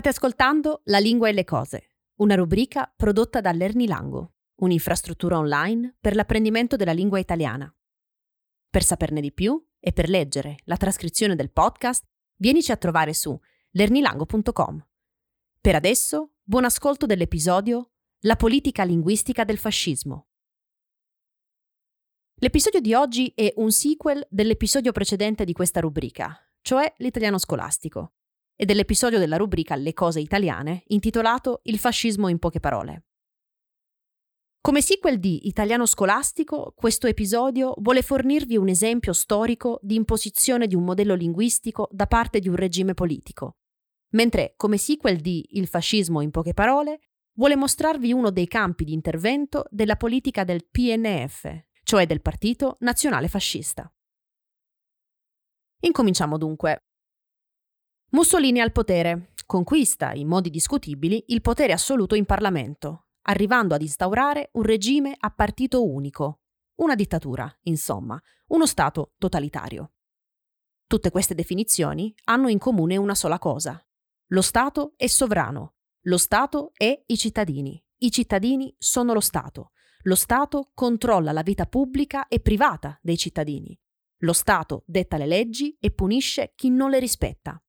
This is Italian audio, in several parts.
State ascoltando La lingua e le cose, una rubrica prodotta da Lernilango, un'infrastruttura online per l'apprendimento della lingua italiana. Per saperne di più e per leggere la trascrizione del podcast, vienici a trovare su lernilango.com. Per adesso, buon ascolto dell'episodio La politica linguistica del fascismo. L'episodio di oggi è un sequel dell'episodio precedente di questa rubrica, cioè l'italiano scolastico e dell'episodio della rubrica Le cose italiane intitolato Il fascismo in poche parole. Come sequel di Italiano scolastico, questo episodio vuole fornirvi un esempio storico di imposizione di un modello linguistico da parte di un regime politico, mentre come sequel di Il fascismo in poche parole vuole mostrarvi uno dei campi di intervento della politica del PNF, cioè del Partito Nazionale Fascista. Incominciamo dunque. Mussolini al potere. Conquista, in modi discutibili, il potere assoluto in Parlamento, arrivando ad instaurare un regime a partito unico, una dittatura, insomma, uno Stato totalitario. Tutte queste definizioni hanno in comune una sola cosa. Lo Stato è sovrano, lo Stato è i cittadini, i cittadini sono lo Stato, lo Stato controlla la vita pubblica e privata dei cittadini, lo Stato detta le leggi e punisce chi non le rispetta.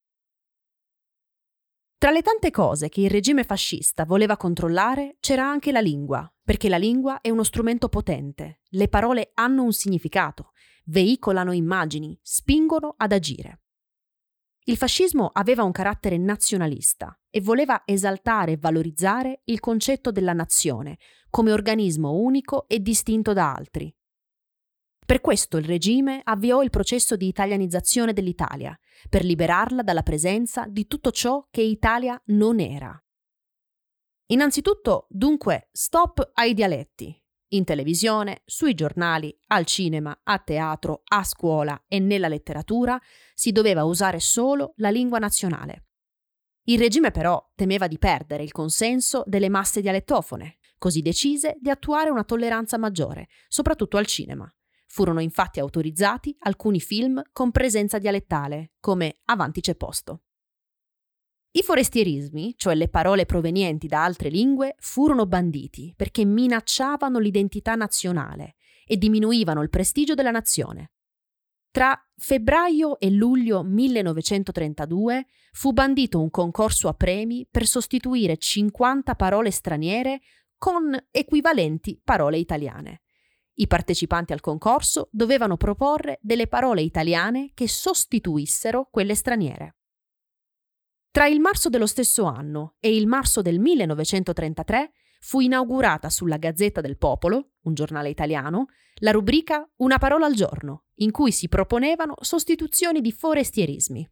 Tra le tante cose che il regime fascista voleva controllare c'era anche la lingua, perché la lingua è uno strumento potente, le parole hanno un significato, veicolano immagini, spingono ad agire. Il fascismo aveva un carattere nazionalista e voleva esaltare e valorizzare il concetto della nazione come organismo unico e distinto da altri, per questo il regime avviò il processo di italianizzazione dell'Italia, per liberarla dalla presenza di tutto ciò che Italia non era. Innanzitutto, dunque, stop ai dialetti. In televisione, sui giornali, al cinema, a teatro, a scuola e nella letteratura si doveva usare solo la lingua nazionale. Il regime però temeva di perdere il consenso delle masse dialettofone, così decise di attuare una tolleranza maggiore, soprattutto al cinema. Furono infatti autorizzati alcuni film con presenza dialettale, come Avanti c'è posto. I forestierismi, cioè le parole provenienti da altre lingue, furono banditi perché minacciavano l'identità nazionale e diminuivano il prestigio della nazione. Tra febbraio e luglio 1932 fu bandito un concorso a premi per sostituire 50 parole straniere con equivalenti parole italiane. I partecipanti al concorso dovevano proporre delle parole italiane che sostituissero quelle straniere. Tra il marzo dello stesso anno e il marzo del 1933 fu inaugurata sulla Gazzetta del Popolo, un giornale italiano, la rubrica Una parola al giorno, in cui si proponevano sostituzioni di forestierismi.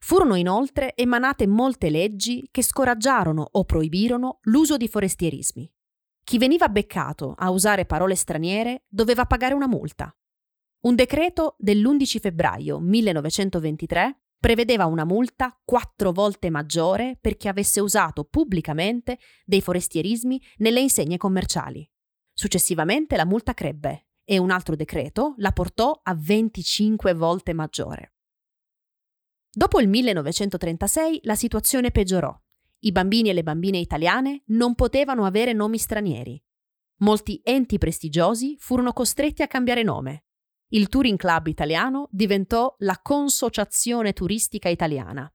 Furono inoltre emanate molte leggi che scoraggiarono o proibirono l'uso di forestierismi. Chi veniva beccato a usare parole straniere doveva pagare una multa. Un decreto dell'11 febbraio 1923 prevedeva una multa quattro volte maggiore per chi avesse usato pubblicamente dei forestierismi nelle insegne commerciali. Successivamente la multa crebbe e un altro decreto la portò a 25 volte maggiore. Dopo il 1936 la situazione peggiorò i bambini e le bambine italiane non potevano avere nomi stranieri. Molti enti prestigiosi furono costretti a cambiare nome. Il Touring Club italiano diventò la Consociazione Turistica Italiana.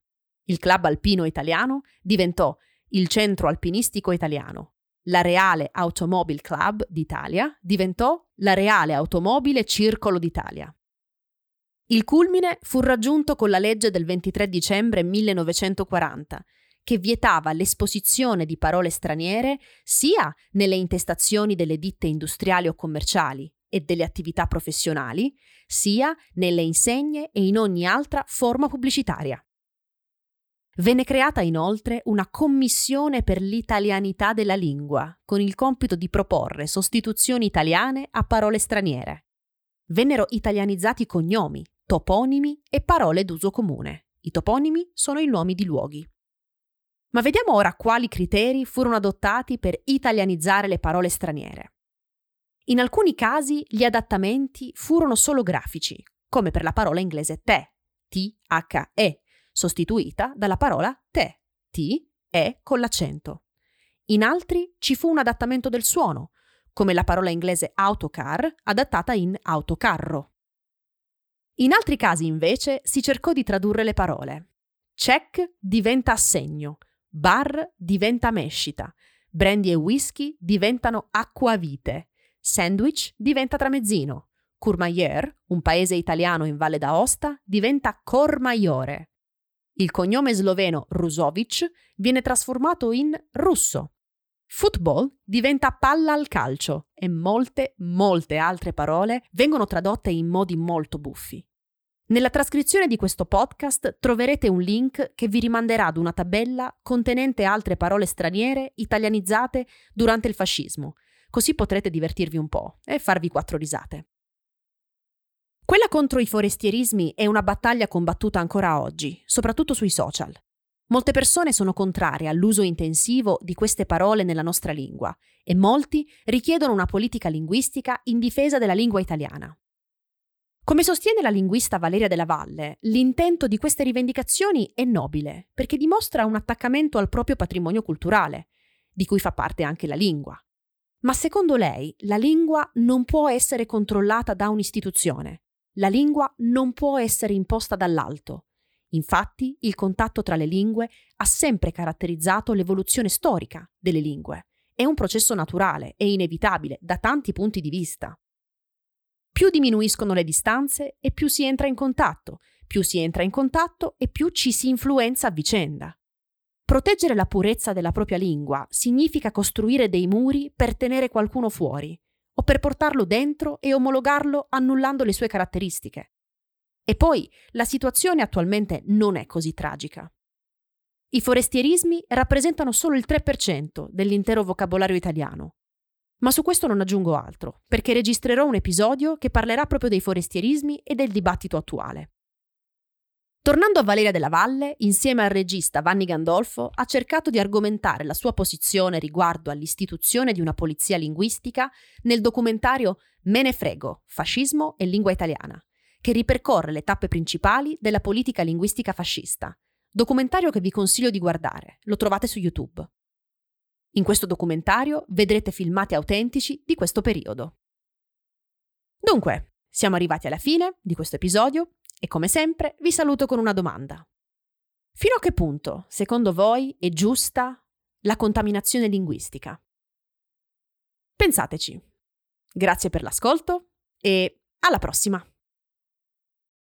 Il Club Alpino Italiano diventò il Centro Alpinistico Italiano. La Reale Automobile Club d'Italia diventò la Reale Automobile Circolo d'Italia. Il culmine fu raggiunto con la legge del 23 dicembre 1940, che vietava l'esposizione di parole straniere sia nelle intestazioni delle ditte industriali o commerciali e delle attività professionali, sia nelle insegne e in ogni altra forma pubblicitaria. Venne creata inoltre una commissione per l'italianità della lingua, con il compito di proporre sostituzioni italiane a parole straniere. Vennero italianizzati cognomi, toponimi e parole d'uso comune. I toponimi sono i nomi di luoghi. Ma vediamo ora quali criteri furono adottati per italianizzare le parole straniere. In alcuni casi gli adattamenti furono solo grafici, come per la parola inglese te, T-H-E, sostituita dalla parola te, T E con l'accento. In altri ci fu un adattamento del suono, come la parola inglese autocar adattata in autocarro. In altri casi, invece, si cercò di tradurre le parole. Check diventa assegno, bar diventa mescita, brandy e whisky diventano acquavite, sandwich diventa tramezzino, Courmayeur, un paese italiano in Valle d'Aosta, diventa Cormaiore. Il cognome sloveno Rusovic viene trasformato in russo. Football diventa palla al calcio e molte, molte altre parole vengono tradotte in modi molto buffi. Nella trascrizione di questo podcast troverete un link che vi rimanderà ad una tabella contenente altre parole straniere italianizzate durante il fascismo, così potrete divertirvi un po' e farvi quattro risate. Quella contro i forestierismi è una battaglia combattuta ancora oggi, soprattutto sui social. Molte persone sono contrarie all'uso intensivo di queste parole nella nostra lingua e molti richiedono una politica linguistica in difesa della lingua italiana. Come sostiene la linguista Valeria della Valle, l'intento di queste rivendicazioni è nobile perché dimostra un attaccamento al proprio patrimonio culturale, di cui fa parte anche la lingua. Ma secondo lei la lingua non può essere controllata da un'istituzione, la lingua non può essere imposta dall'alto. Infatti, il contatto tra le lingue ha sempre caratterizzato l'evoluzione storica delle lingue. È un processo naturale e inevitabile da tanti punti di vista. Più diminuiscono le distanze e più si entra in contatto, più si entra in contatto e più ci si influenza a vicenda. Proteggere la purezza della propria lingua significa costruire dei muri per tenere qualcuno fuori, o per portarlo dentro e omologarlo annullando le sue caratteristiche. E poi la situazione attualmente non è così tragica. I forestierismi rappresentano solo il 3% dell'intero vocabolario italiano. Ma su questo non aggiungo altro, perché registrerò un episodio che parlerà proprio dei forestierismi e del dibattito attuale. Tornando a Valeria della Valle, insieme al regista Vanni Gandolfo, ha cercato di argomentare la sua posizione riguardo all'istituzione di una polizia linguistica nel documentario Me ne frego, fascismo e lingua italiana, che ripercorre le tappe principali della politica linguistica fascista. Documentario che vi consiglio di guardare, lo trovate su YouTube. In questo documentario vedrete filmati autentici di questo periodo. Dunque, siamo arrivati alla fine di questo episodio e come sempre vi saluto con una domanda. Fino a che punto, secondo voi, è giusta la contaminazione linguistica? Pensateci. Grazie per l'ascolto e alla prossima!